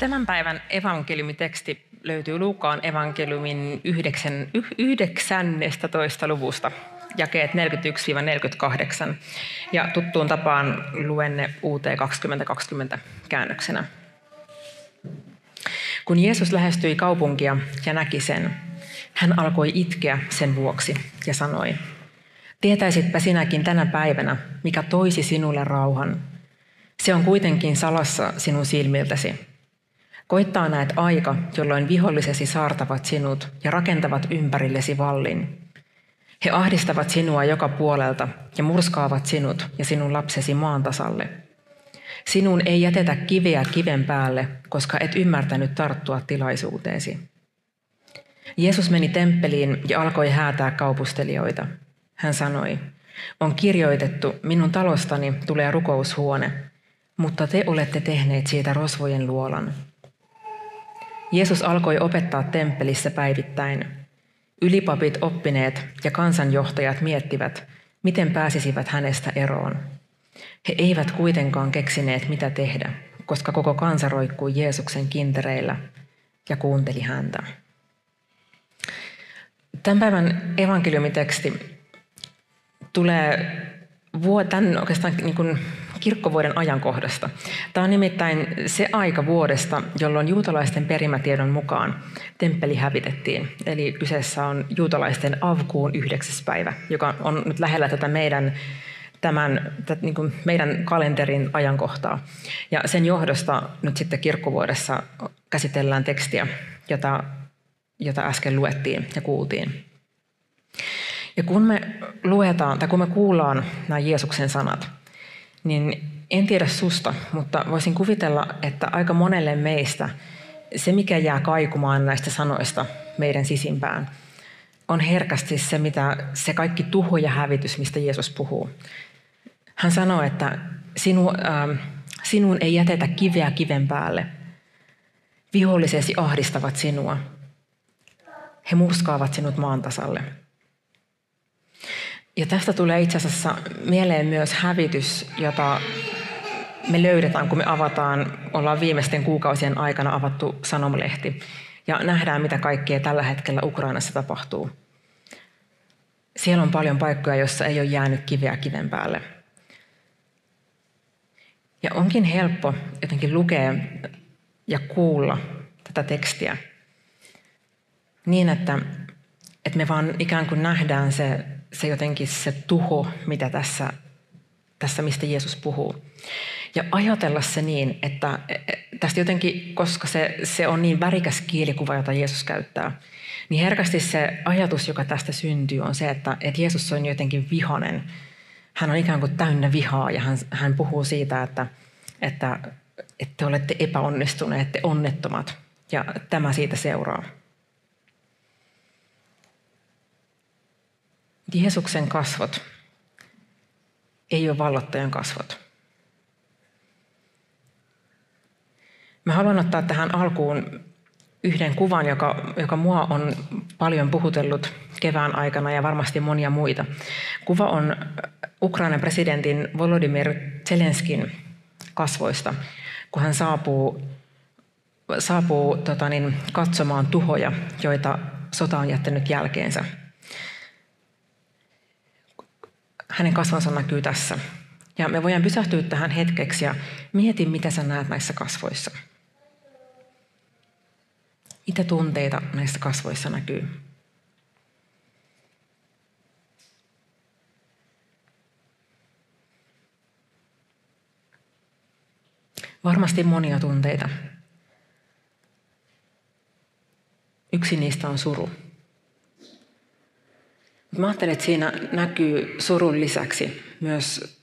Tämän päivän evankeliumiteksti löytyy Luukaan evankeliumin 9, 19. luvusta, jakeet 41-48. Ja tuttuun tapaan luenne UT 2020 käännöksenä. Kun Jeesus lähestyi kaupunkia ja näki sen, hän alkoi itkeä sen vuoksi ja sanoi, Tietäisitpä sinäkin tänä päivänä, mikä toisi sinulle rauhan. Se on kuitenkin salassa sinun silmiltäsi. Koittaa näet aika, jolloin vihollisesi saartavat sinut ja rakentavat ympärillesi vallin. He ahdistavat sinua joka puolelta ja murskaavat sinut ja sinun lapsesi maan tasalle. Sinun ei jätetä kiveä kiven päälle, koska et ymmärtänyt tarttua tilaisuuteesi. Jeesus meni temppeliin ja alkoi häätää kaupustelijoita. Hän sanoi, on kirjoitettu, minun talostani tulee rukoushuone, mutta te olette tehneet siitä rosvojen luolan. Jeesus alkoi opettaa temppelissä päivittäin. Ylipapit oppineet ja kansanjohtajat miettivät, miten pääsisivät hänestä eroon. He eivät kuitenkaan keksineet, mitä tehdä, koska koko kansa roikkui Jeesuksen kintereillä ja kuunteli häntä. Tämän päivän evankeliumiteksti tulee tämän oikeastaan niin kuin kirkkovuoden ajankohdasta. Tämä on nimittäin se aika vuodesta, jolloin juutalaisten perimätiedon mukaan temppeli hävitettiin. Eli kyseessä on juutalaisten avkuun yhdeksäs päivä, joka on nyt lähellä tätä meidän tämän tätä, niin meidän kalenterin ajankohtaa. Ja sen johdosta nyt sitten kirkkovuodessa käsitellään tekstiä, jota, jota äsken luettiin ja kuultiin. Ja kun me luetaan, tai kun me kuullaan nämä Jeesuksen sanat, niin en tiedä susta, mutta voisin kuvitella, että aika monelle meistä se, mikä jää kaikumaan näistä sanoista meidän sisimpään, on herkästi se, mitä se kaikki tuho ja hävitys, mistä Jeesus puhuu. Hän sanoo, että sinu, äh, sinun ei jätetä kiveä kiven päälle. Vihollisesi ahdistavat sinua. He murskaavat sinut maan tasalle. Ja tästä tulee itse asiassa mieleen myös hävitys, jota me löydetään, kun me avataan, ollaan viimeisten kuukausien aikana avattu sanomalehti ja nähdään, mitä kaikkea tällä hetkellä Ukrainassa tapahtuu. Siellä on paljon paikkoja, joissa ei ole jäänyt kiveä kiven päälle. Ja onkin helppo jotenkin lukea ja kuulla tätä tekstiä niin, että, että me vaan ikään kuin nähdään se se jotenkin se tuho, mitä tässä, tässä mistä Jeesus puhuu. Ja ajatella se niin, että e, e, tästä jotenkin, koska se, se on niin värikäs kielikuva, jota Jeesus käyttää, niin herkästi se ajatus, joka tästä syntyy, on se, että, että Jeesus on jotenkin vihanen. Hän on ikään kuin täynnä vihaa ja hän, hän puhuu siitä, että, että, että te olette epäonnistuneet, te onnettomat. Ja tämä siitä seuraa. Jeesuksen kasvot ei ole vallottajan kasvot. Mä haluan ottaa tähän alkuun yhden kuvan, joka, joka mua on paljon puhutellut kevään aikana ja varmasti monia muita. Kuva on Ukrainan presidentin Volodymyr Zelenskin kasvoista, kun hän saapuu, saapuu tota niin, katsomaan tuhoja, joita sota on jättänyt jälkeensä – hänen kasvonsa näkyy tässä. Ja me voidaan pysähtyä tähän hetkeksi ja mieti, mitä sä näet näissä kasvoissa. Mitä tunteita näissä kasvoissa näkyy? Varmasti monia tunteita. Yksi niistä on suru. Mä ajattelen, että siinä näkyy surun lisäksi myös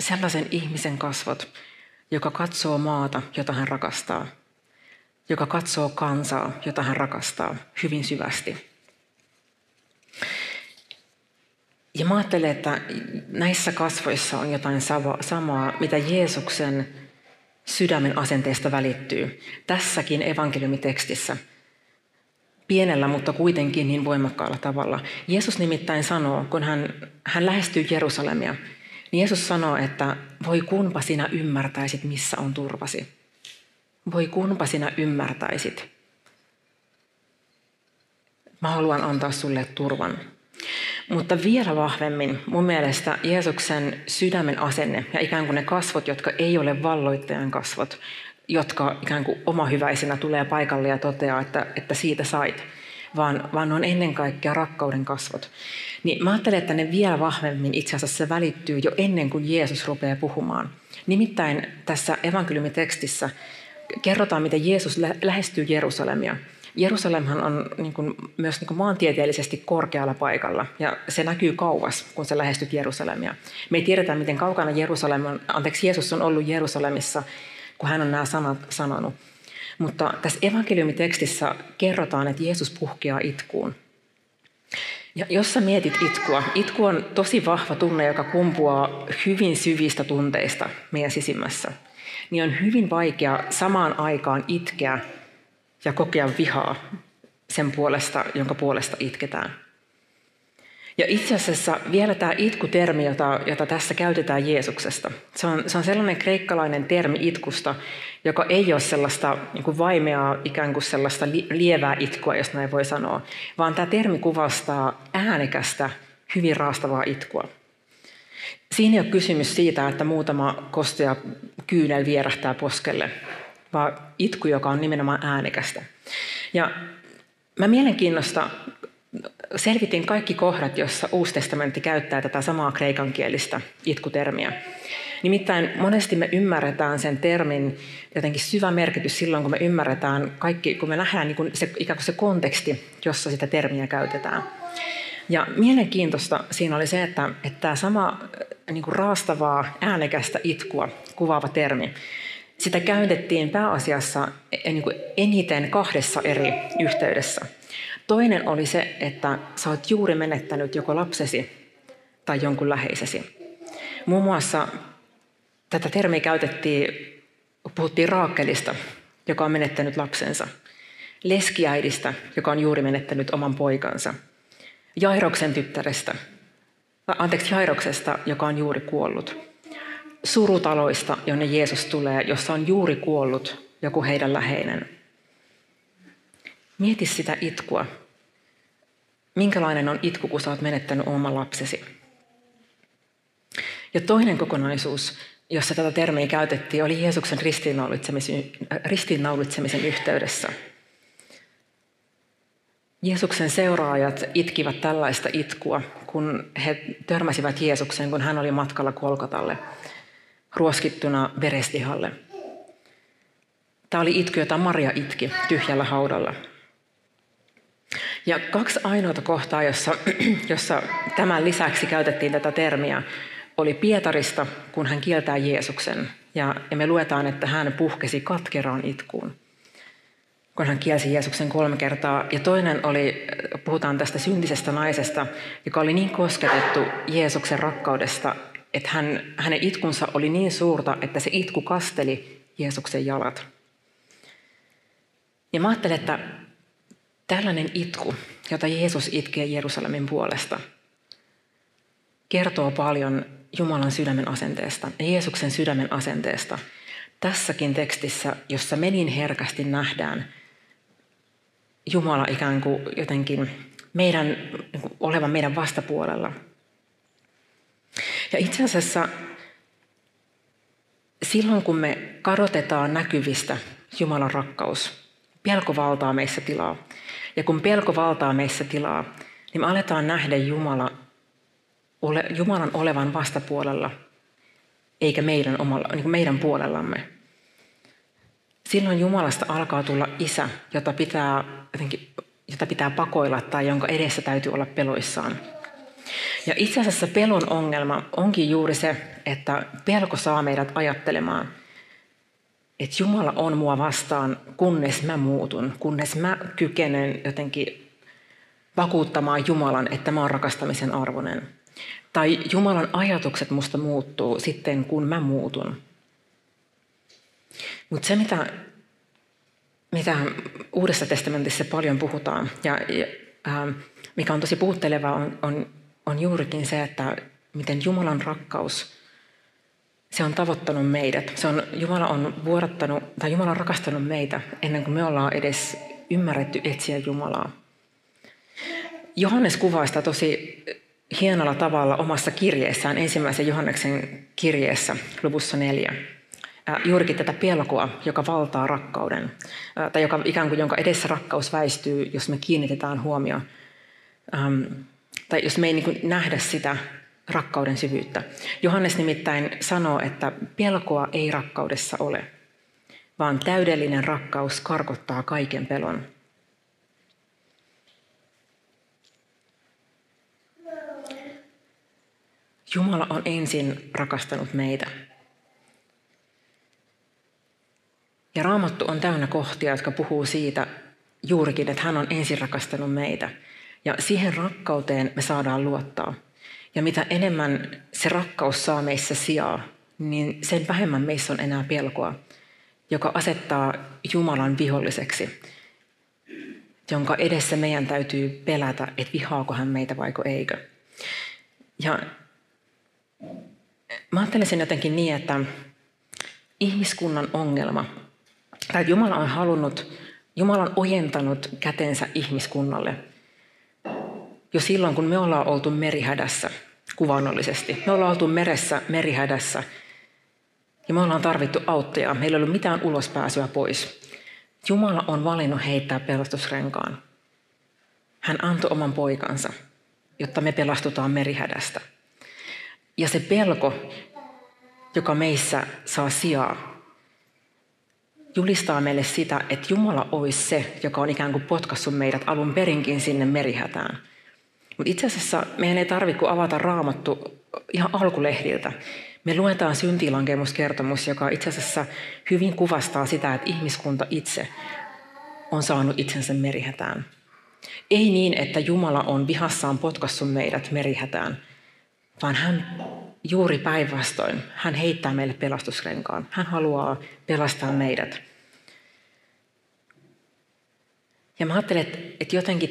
sellaisen ihmisen kasvot, joka katsoo maata, jota hän rakastaa. joka katsoo kansaa, jota hän rakastaa hyvin syvästi. Ja mä ajattelen, että näissä kasvoissa on jotain samaa, mitä Jeesuksen sydämen asenteesta välittyy. Tässäkin evankeliumitekstissä. Pienellä, mutta kuitenkin niin voimakkaalla tavalla. Jeesus nimittäin sanoo, kun hän, hän lähestyy Jerusalemia, niin Jeesus sanoo, että voi kunpa sinä ymmärtäisit, missä on turvasi. Voi kunpa sinä ymmärtäisit. Mä haluan antaa sulle turvan. Mutta vielä vahvemmin mun mielestä Jeesuksen sydämen asenne ja ikään kuin ne kasvot, jotka ei ole valloittajan kasvot, jotka ikään kuin omahyväisenä tulee paikalle ja toteaa, että, että siitä sait, vaan, vaan on ennen kaikkea rakkauden kasvot. Niin mä ajattelen, että ne vielä vahvemmin itse asiassa se välittyy jo ennen kuin Jeesus rupeaa puhumaan. Nimittäin tässä evankeliumitekstissä kerrotaan, miten Jeesus lähestyy Jerusalemia – Jerusalemhan on niin kuin, myös niin kuin maantieteellisesti korkealla paikalla ja se näkyy kauas, kun sä lähestyt Jerusalemia. Me ei tiedetä, miten kaukana Jerusalem on, anteeksi, Jeesus on ollut Jerusalemissa, kun hän on nämä sanat sanonut. Mutta tässä evankeliumitekstissä kerrotaan, että Jeesus puhkeaa itkuun. Ja jos sä mietit itkua, itku on tosi vahva tunne, joka kumpuaa hyvin syvistä tunteista meidän sisimmässä. Niin on hyvin vaikea samaan aikaan itkeä ja kokea vihaa sen puolesta, jonka puolesta itketään. Ja itse asiassa vielä tämä itku-termi, jota, jota tässä käytetään Jeesuksesta, se on, se on sellainen kreikkalainen termi itkusta, joka ei ole sellaista niin kuin vaimeaa, ikään kuin sellaista lievää itkua, jos näin voi sanoa, vaan tämä termi kuvastaa äänekästä, hyvin raastavaa itkua. Siinä ei ole kysymys siitä, että muutama kostea kyynel vierähtää poskelle, vaan itku, joka on nimenomaan äänekästä. Ja mä mielenkiinnosta selvitin kaikki kohdat, jossa Uusi testamentti käyttää tätä samaa kreikankielistä itkutermiä. Nimittäin monesti me ymmärretään sen termin jotenkin syvä merkitys silloin, kun me ymmärretään kaikki, kun me nähdään niin kuin se, ikään kuin se konteksti, jossa sitä termiä käytetään. Ja mielenkiintoista siinä oli se, että, että tämä sama niin kuin raastavaa äänekästä itkua kuvaava termi, sitä käytettiin pääasiassa eh, niin kuin eniten kahdessa eri yhteydessä. Toinen oli se, että sä oot juuri menettänyt joko lapsesi tai jonkun läheisesi. Muun muassa tätä termiä käytettiin, puhuttiin Raakelista, joka on menettänyt lapsensa, leskiäidistä, joka on juuri menettänyt oman poikansa, Jairoksen tyttärestä, anteeksi Jairoksesta, joka on juuri kuollut, surutaloista, jonne Jeesus tulee, jossa on juuri kuollut joku heidän läheinen. Mieti sitä itkua. Minkälainen on itku, kun sä oot menettänyt oman lapsesi? Ja toinen kokonaisuus, jossa tätä termiä käytettiin, oli Jeesuksen ristiinnaulitsemisen yhteydessä. Jeesuksen seuraajat itkivät tällaista itkua, kun he törmäsivät Jeesukseen, kun hän oli matkalla Kolkatalle ruoskittuna verestihalle. Tämä oli itky, jota Maria itki tyhjällä haudalla. Ja kaksi ainoata kohtaa, jossa, jossa tämän lisäksi käytettiin tätä termiä, oli Pietarista, kun hän kieltää Jeesuksen. Ja, ja me luetaan, että hän puhkesi katkeraan itkuun, kun hän kielsi Jeesuksen kolme kertaa. Ja toinen oli, puhutaan tästä syntisestä naisesta, joka oli niin kosketettu Jeesuksen rakkaudesta, että hän, hänen itkunsa oli niin suurta, että se itku kasteli Jeesuksen jalat. Ja mä ajattelen, että tällainen itku, jota Jeesus itkee Jerusalemin puolesta, kertoo paljon Jumalan sydämen asenteesta Jeesuksen sydämen asenteesta. Tässäkin tekstissä, jossa me niin herkästi nähdään Jumala ikään kuin jotenkin meidän, niin kuin olevan meidän vastapuolella – ja itse asiassa silloin, kun me kadotetaan näkyvistä Jumalan rakkaus, pelko valtaa meissä tilaa. Ja kun pelko valtaa meissä tilaa, niin me aletaan nähdä Jumala, ole, Jumalan olevan vastapuolella, eikä meidän, omalla, niin meidän puolellamme. Silloin Jumalasta alkaa tulla isä, jota pitää, jotenkin, jota pitää pakoilla tai jonka edessä täytyy olla peloissaan. Ja itse asiassa pelon ongelma onkin juuri se, että pelko saa meidät ajattelemaan, että Jumala on mua vastaan, kunnes mä muutun, kunnes mä kykenen jotenkin vakuuttamaan Jumalan, että mä oon rakastamisen arvoinen. Tai Jumalan ajatukset musta muuttuu sitten, kun mä muutun. Mutta se, mitä, mitä Uudessa testamentissa paljon puhutaan, ja, ja äh, mikä on tosi puhuttelevaa, on, on, on juurikin se, että miten Jumalan rakkaus, se on tavoittanut meidät. Se on, Jumala on vuorattanut, tai Jumala on rakastanut meitä ennen kuin me ollaan edes ymmärretty etsiä Jumalaa. Johannes kuvaa sitä tosi hienolla tavalla omassa kirjeessään, ensimmäisen Johanneksen kirjeessä, luvussa neljä. Juurikin tätä pelkoa, joka valtaa rakkauden, tai joka, ikään kuin jonka edessä rakkaus väistyy, jos me kiinnitetään huomio, tai jos me ei niin nähdä sitä rakkauden syvyyttä. Johannes nimittäin sanoo, että pelkoa ei rakkaudessa ole, vaan täydellinen rakkaus karkottaa kaiken pelon. Jumala on ensin rakastanut meitä. Ja Raamattu on täynnä kohtia, jotka puhuu siitä juurikin, että hän on ensin rakastanut meitä. Ja siihen rakkauteen me saadaan luottaa. Ja mitä enemmän se rakkaus saa meissä sijaa, niin sen vähemmän meissä on enää pelkoa, joka asettaa Jumalan viholliseksi, jonka edessä meidän täytyy pelätä, että vihaako hän meitä vaiko eikö. Ja Mä ajattelisin jotenkin niin, että ihmiskunnan ongelma, tai Jumala on halunnut, Jumala on ojentanut kätensä ihmiskunnalle jo silloin, kun me ollaan oltu merihädässä kuvannollisesti. Me ollaan oltu meressä merihädässä ja me ollaan tarvittu auttajaa. Meillä ei ollut mitään ulospääsyä pois. Jumala on valinnut heittää pelastusrenkaan. Hän antoi oman poikansa, jotta me pelastutaan merihädästä. Ja se pelko, joka meissä saa sijaa, julistaa meille sitä, että Jumala olisi se, joka on ikään kuin potkassut meidät alun perinkin sinne merihätään. Mutta itse asiassa meidän ei tarvitse kuin avata raamattu ihan alkulehdiltä. Me luetaan syntilankemuskertomus, joka itse asiassa hyvin kuvastaa sitä, että ihmiskunta itse on saanut itsensä merihätään. Ei niin, että Jumala on vihassaan potkassut meidät merihätään, vaan hän juuri päinvastoin, hän heittää meille pelastusrenkaan. Hän haluaa pelastaa meidät. Ja mä ajattelen, että jotenkin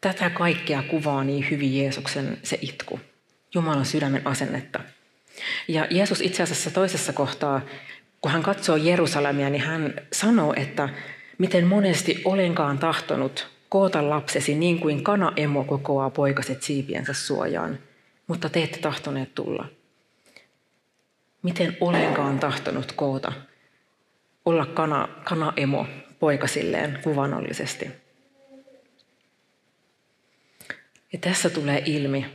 tätä kaikkea kuvaa niin hyvin Jeesuksen se itku, Jumalan sydämen asennetta. Ja Jeesus itse asiassa toisessa kohtaa, kun hän katsoo Jerusalemia, niin hän sanoo, että miten monesti olenkaan tahtonut koota lapsesi niin kuin kana emo kokoaa poikaset siipiensä suojaan – mutta te ette tahtoneet tulla. Miten olenkaan tahtonut koota, olla kana, kanaemo poikasilleen kuvannollisesti. Ja tässä tulee ilmi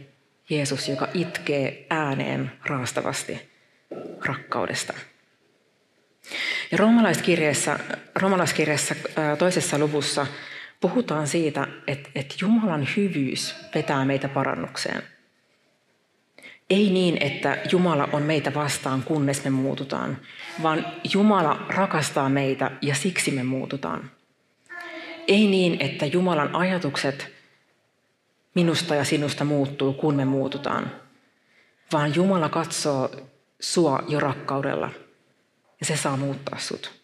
Jeesus, joka itkee ääneen raastavasti rakkaudesta. Ja roomalaiskirjeessä, roomalaiskirjeessä toisessa luvussa puhutaan siitä, että, että Jumalan hyvyys vetää meitä parannukseen – ei niin, että Jumala on meitä vastaan, kunnes me muututaan, vaan Jumala rakastaa meitä ja siksi me muututaan. Ei niin, että Jumalan ajatukset minusta ja sinusta muuttuu, kun me muututaan, vaan Jumala katsoo sua jo rakkaudella ja se saa muuttaa sut.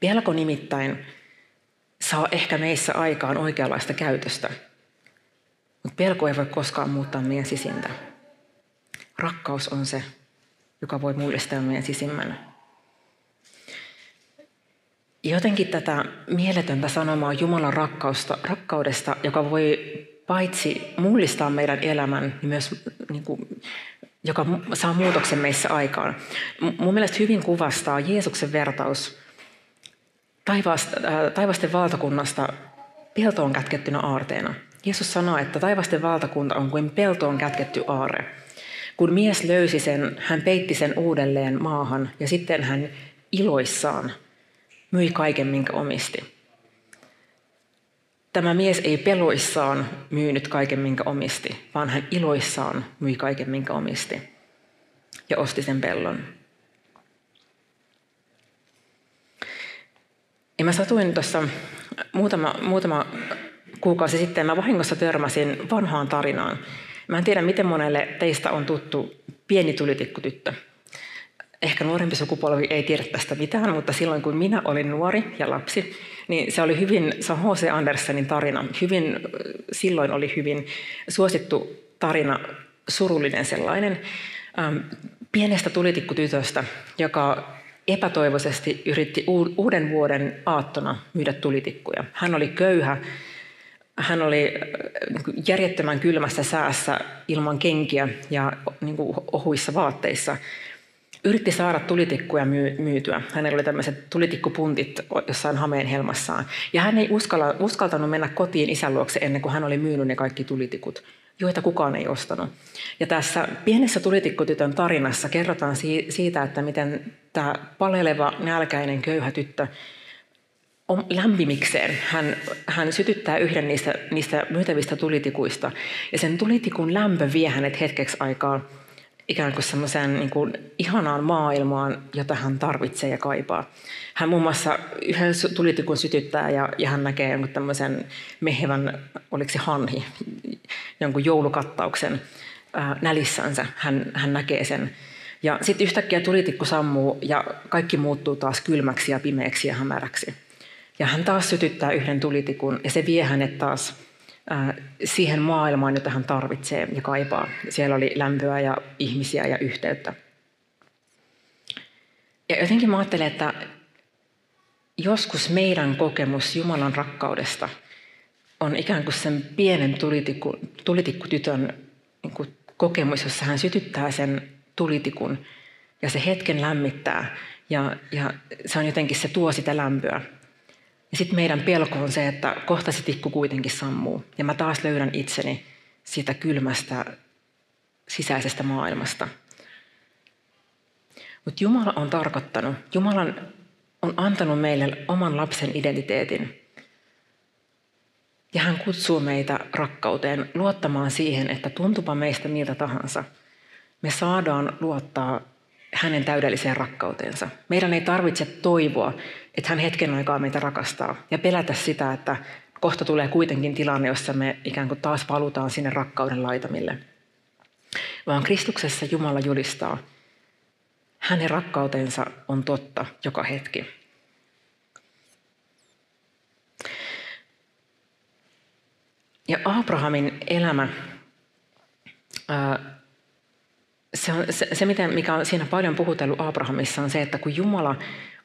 Pelko nimittäin saa ehkä meissä aikaan oikeanlaista käytöstä – mutta pelko ei voi koskaan muuttaa meidän sisintä. Rakkaus on se, joka voi mullistaa meidän sisimmän. Jotenkin tätä mieletöntä sanomaa Jumalan rakkausta, rakkaudesta, joka voi paitsi mullistaa meidän elämän, niin myös niin kuin, joka saa muutoksen meissä aikaan. Mun mielestä hyvin kuvastaa Jeesuksen vertaus taivaasta, äh, taivasten valtakunnasta peltoon kätkettynä aarteena – Jeesus sanoo, että taivasten valtakunta on kuin peltoon kätketty aare. Kun mies löysi sen, hän peitti sen uudelleen maahan ja sitten hän iloissaan myi kaiken, minkä omisti. Tämä mies ei peloissaan myynyt kaiken, minkä omisti, vaan hän iloissaan myi kaiken, minkä omisti ja osti sen pellon. Ja mä satuin tuossa muutama, muutama kuukausi sitten, mä vahingossa törmäsin vanhaan tarinaan. Mä en tiedä, miten monelle teistä on tuttu pieni tulitikkutyttö. Ehkä nuorempi sukupolvi ei tiedä tästä mitään, mutta silloin kun minä olin nuori ja lapsi, niin se oli hyvin, se on H.C. Andersenin tarina. Hyvin, silloin oli hyvin suosittu tarina, surullinen sellainen, ähm, pienestä tulitikkutytöstä, joka epätoivoisesti yritti uuden vuoden aattona myydä tulitikkuja. Hän oli köyhä, hän oli äh, järjettömän kylmässä säässä ilman kenkiä ja niin kuin ohuissa vaatteissa. Yritti saada tulitikkuja myytyä. Hänellä oli tämmöiset tulitikkupuntit jossain hameen helmassaan. Ja hän ei uskalla, uskaltanut mennä kotiin isän luokse ennen kuin hän oli myynyt ne kaikki tulitikut, joita kukaan ei ostanut. Ja tässä pienessä tulitikkutytön tarinassa kerrotaan siitä, että miten tämä paleleva, nälkäinen, köyhä tyttö lämpimikseen. Hän, hän sytyttää yhden niistä, niistä myytävistä tulitikuista. Ja sen tulitikun lämpö vie hänet hetkeksi aikaa ikään kuin semmoiseen niin kuin ihanaan maailmaan, jota hän tarvitsee ja kaipaa. Hän muun muassa yhden tulitikun sytyttää ja, ja hän näkee jonkun tämmöisen mehevän, oliko se hanhi, jonkun joulukattauksen ää, nälissänsä. Hän, hän näkee sen. Ja sitten yhtäkkiä tulitikku sammuu ja kaikki muuttuu taas kylmäksi ja pimeäksi ja hämäräksi. Ja hän taas sytyttää yhden tulitikun ja se vie hänet taas siihen maailmaan, jota hän tarvitsee ja kaipaa. Siellä oli lämpöä ja ihmisiä ja yhteyttä. Ja jotenkin mä ajattelen, että joskus meidän kokemus Jumalan rakkaudesta on ikään kuin sen pienen tulitikku, tulitikkutytön niin kuin kokemus, jossa hän sytyttää sen tulitikun ja se hetken lämmittää ja, ja se on jotenkin, se tuo sitä lämpöä. Ja sitten meidän pelko on se, että kohta se tikku kuitenkin sammuu. Ja mä taas löydän itseni siitä kylmästä sisäisestä maailmasta. Mutta Jumala on tarkoittanut, Jumala on antanut meille oman lapsen identiteetin. Ja hän kutsuu meitä rakkauteen, luottamaan siihen, että tuntupa meistä miltä tahansa. Me saadaan luottaa hänen täydelliseen rakkauteensa. Meidän ei tarvitse toivoa, että hän hetken aikaa meitä rakastaa ja pelätä sitä, että kohta tulee kuitenkin tilanne, jossa me ikään kuin taas valutaan sinne rakkauden laitamille. Vaan Kristuksessa Jumala julistaa, hänen rakkautensa on totta joka hetki. Ja Abrahamin elämä se, on, se, se mikä on siinä paljon puhutellut Abrahamissa, on se, että kun Jumala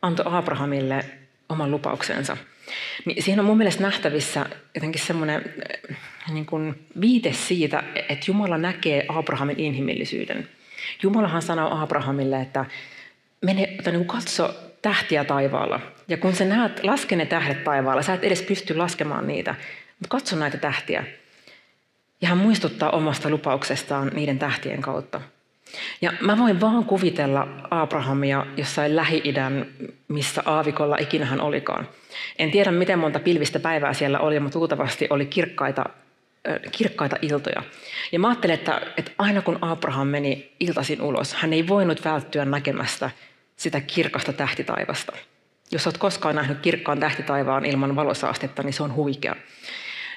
antoi Abrahamille oman lupauksensa, niin siinä on mun mielestä nähtävissä jotenkin semmoinen eh, niin kuin viite siitä, että Jumala näkee Abrahamin inhimillisyyden. Jumalahan sanoo Abrahamille, että mene, tai niin kuin katso tähtiä taivaalla. Ja kun sä näet, laske ne tähdet taivaalla, sä et edes pysty laskemaan niitä, mutta katso näitä tähtiä. Ja hän muistuttaa omasta lupauksestaan niiden tähtien kautta. Ja mä voin vaan kuvitella Abrahamia jossain Lähi-idän, missä aavikolla ikinä hän olikaan. En tiedä, miten monta pilvistä päivää siellä oli, mutta luultavasti oli kirkkaita, kirkkaita iltoja. Ja mä ajattelen, että, että aina kun Abraham meni iltaisin ulos, hän ei voinut välttyä näkemästä sitä kirkasta tähtitaivasta. Jos olet koskaan nähnyt kirkkaan tähtitaivaan ilman valosaastetta, niin se on huikea.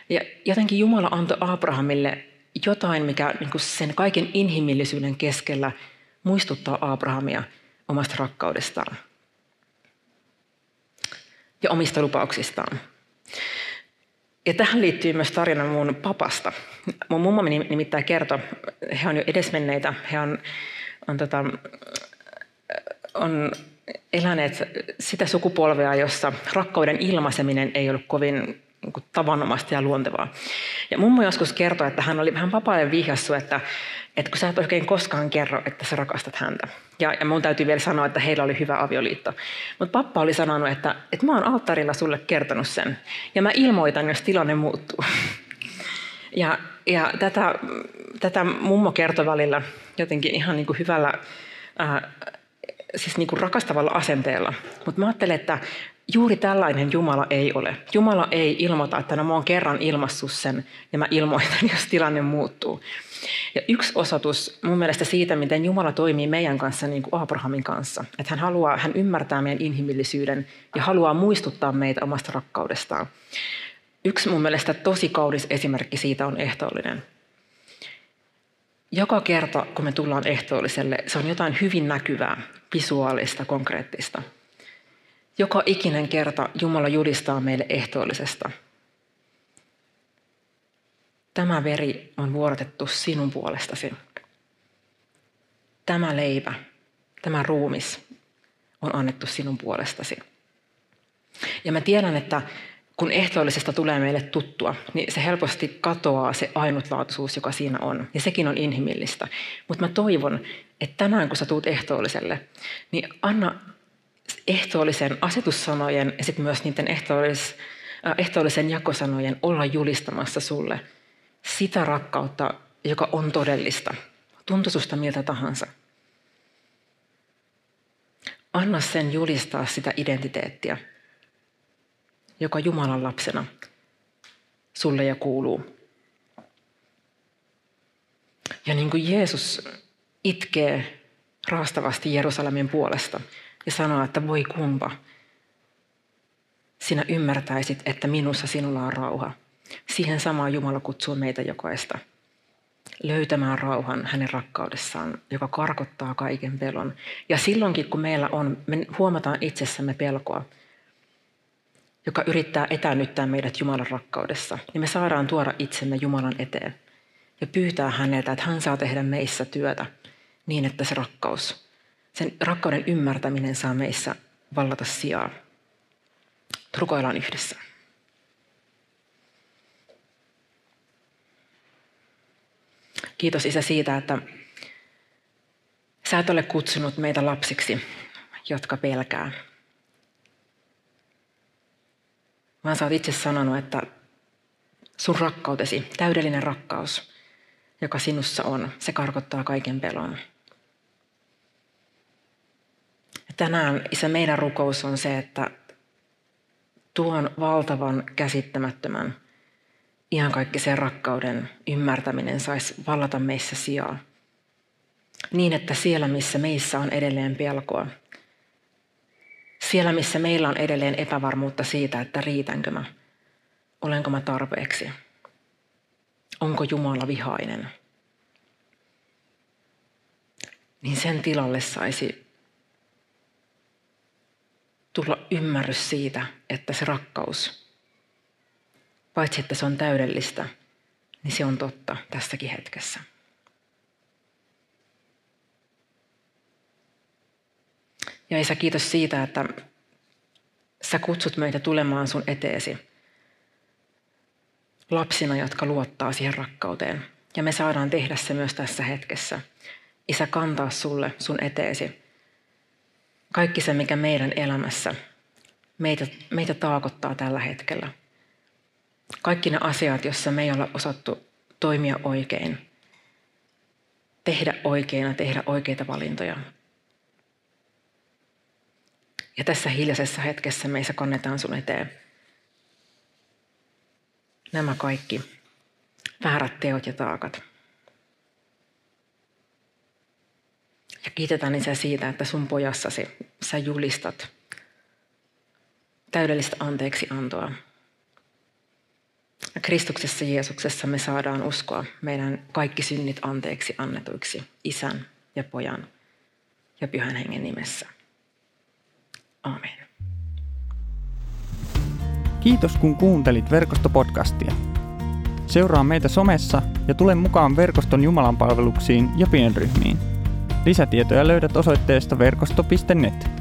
Ja jotenkin Jumala antoi Abrahamille jotain, mikä niin kuin sen kaiken inhimillisyyden keskellä muistuttaa Abrahamia omasta rakkaudestaan ja omista lupauksistaan. Ja tähän liittyy myös tarina mun papasta. Mun mummo nimittäin kertoi, he on jo edesmenneitä, he on, on, tota, on eläneet sitä sukupolvea, jossa rakkauden ilmaiseminen ei ollut kovin niin tavanomaista ja luontevaa. Ja mummo joskus kertoi, että hän oli vähän vapaa vihjassu, että, että kun sä et oikein koskaan kerro, että sä rakastat häntä. Ja, ja mun täytyy vielä sanoa, että heillä oli hyvä avioliitto. Mutta pappa oli sanonut, että, että mä oon alttarilla sulle kertonut sen. Ja mä ilmoitan, jos tilanne muuttuu. Ja, ja tätä, tätä mummo kertoi välillä jotenkin ihan niin kuin hyvällä, ää, siis niin kuin rakastavalla asenteella. Mutta mä ajattelen, että Juuri tällainen Jumala ei ole. Jumala ei ilmoita, että no mä oon kerran ilmassut sen ja mä ilmoitan, jos tilanne muuttuu. Ja yksi osoitus mun mielestä siitä, miten Jumala toimii meidän kanssa niin kuin Abrahamin kanssa. Että hän haluaa, hän ymmärtää meidän inhimillisyyden ja haluaa muistuttaa meitä omasta rakkaudestaan. Yksi mun mielestä tosi kaunis esimerkki siitä on ehtoollinen. Joka kerta, kun me tullaan ehtoolliselle, se on jotain hyvin näkyvää, visuaalista, konkreettista. Joka ikinen kerta Jumala julistaa meille ehtoollisesta. Tämä veri on vuorotettu sinun puolestasi. Tämä leipä, tämä ruumis on annettu sinun puolestasi. Ja mä tiedän, että kun ehtoollisesta tulee meille tuttua, niin se helposti katoaa se ainutlaatuisuus, joka siinä on. Ja sekin on inhimillistä. Mutta mä toivon, että tänään kun sä tuut ehtoolliselle, niin anna ehtoollisen asetussanojen ja sitten myös niiden ehtoollis, äh, ehtoollisen jakosanojen olla julistamassa sulle sitä rakkautta, joka on todellista. Tuntuisusta miltä tahansa. Anna sen julistaa sitä identiteettiä, joka Jumalan lapsena sulle ja kuuluu. Ja niin kuin Jeesus itkee raastavasti Jerusalemin puolesta ja sanoo, että voi kumpa, sinä ymmärtäisit, että minussa sinulla on rauha. Siihen samaan Jumala kutsuu meitä jokaista löytämään rauhan hänen rakkaudessaan, joka karkottaa kaiken pelon. Ja silloinkin, kun meillä on, me huomataan itsessämme pelkoa, joka yrittää etänyttää meidät Jumalan rakkaudessa, niin me saadaan tuoda itsemme Jumalan eteen ja pyytää häneltä, että hän saa tehdä meissä työtä niin, että se rakkaus, sen rakkauden ymmärtäminen saa meissä vallata sijaa. Rukoillaan yhdessä. Kiitos Isä siitä, että sä et ole kutsunut meitä lapsiksi, jotka pelkää, vaan sä oot itse sanonut, että sun rakkautesi, täydellinen rakkaus, joka sinussa on, se karkottaa kaiken pelon. Ja tänään, Isä, meidän rukous on se, että tuon valtavan, käsittämättömän, ihan kaikki sen rakkauden ymmärtäminen saisi vallata meissä sijaa. Niin, että siellä, missä meissä on edelleen pelkoa, siellä, missä meillä on edelleen epävarmuutta siitä, että riitänkö mä, olenko mä tarpeeksi, onko Jumala vihainen, niin sen tilalle saisi tulla ymmärrys siitä, että se rakkaus, paitsi että se on täydellistä, niin se on totta tässäkin hetkessä. Ja Isä, kiitos siitä, että sä kutsut meitä tulemaan sun eteesi lapsina, jotka luottaa siihen rakkauteen. Ja me saadaan tehdä se myös tässä hetkessä. Isä, kantaa sulle sun eteesi. Kaikki se, mikä meidän elämässä meitä, meitä taakottaa tällä hetkellä. Kaikki ne asiat, joissa me ei olla osattu toimia oikein, tehdä oikein ja tehdä oikeita valintoja. Ja tässä hiljaisessa hetkessä meissä kannetaan sun eteen nämä kaikki väärät teot ja taakat. Ja kiitetään Isä siitä, että sun pojassasi sä julistat täydellistä anteeksi antoa. Kristuksessa Jeesuksessa me saadaan uskoa meidän kaikki synnit anteeksi annetuiksi Isän ja Pojan ja Pyhän Hengen nimessä. Amen. Kiitos kun kuuntelit verkostopodcastia. Seuraa meitä somessa ja tule mukaan verkoston Jumalan palveluksiin ja pienryhmiin. Lisätietoja löydät osoitteesta verkosto.net.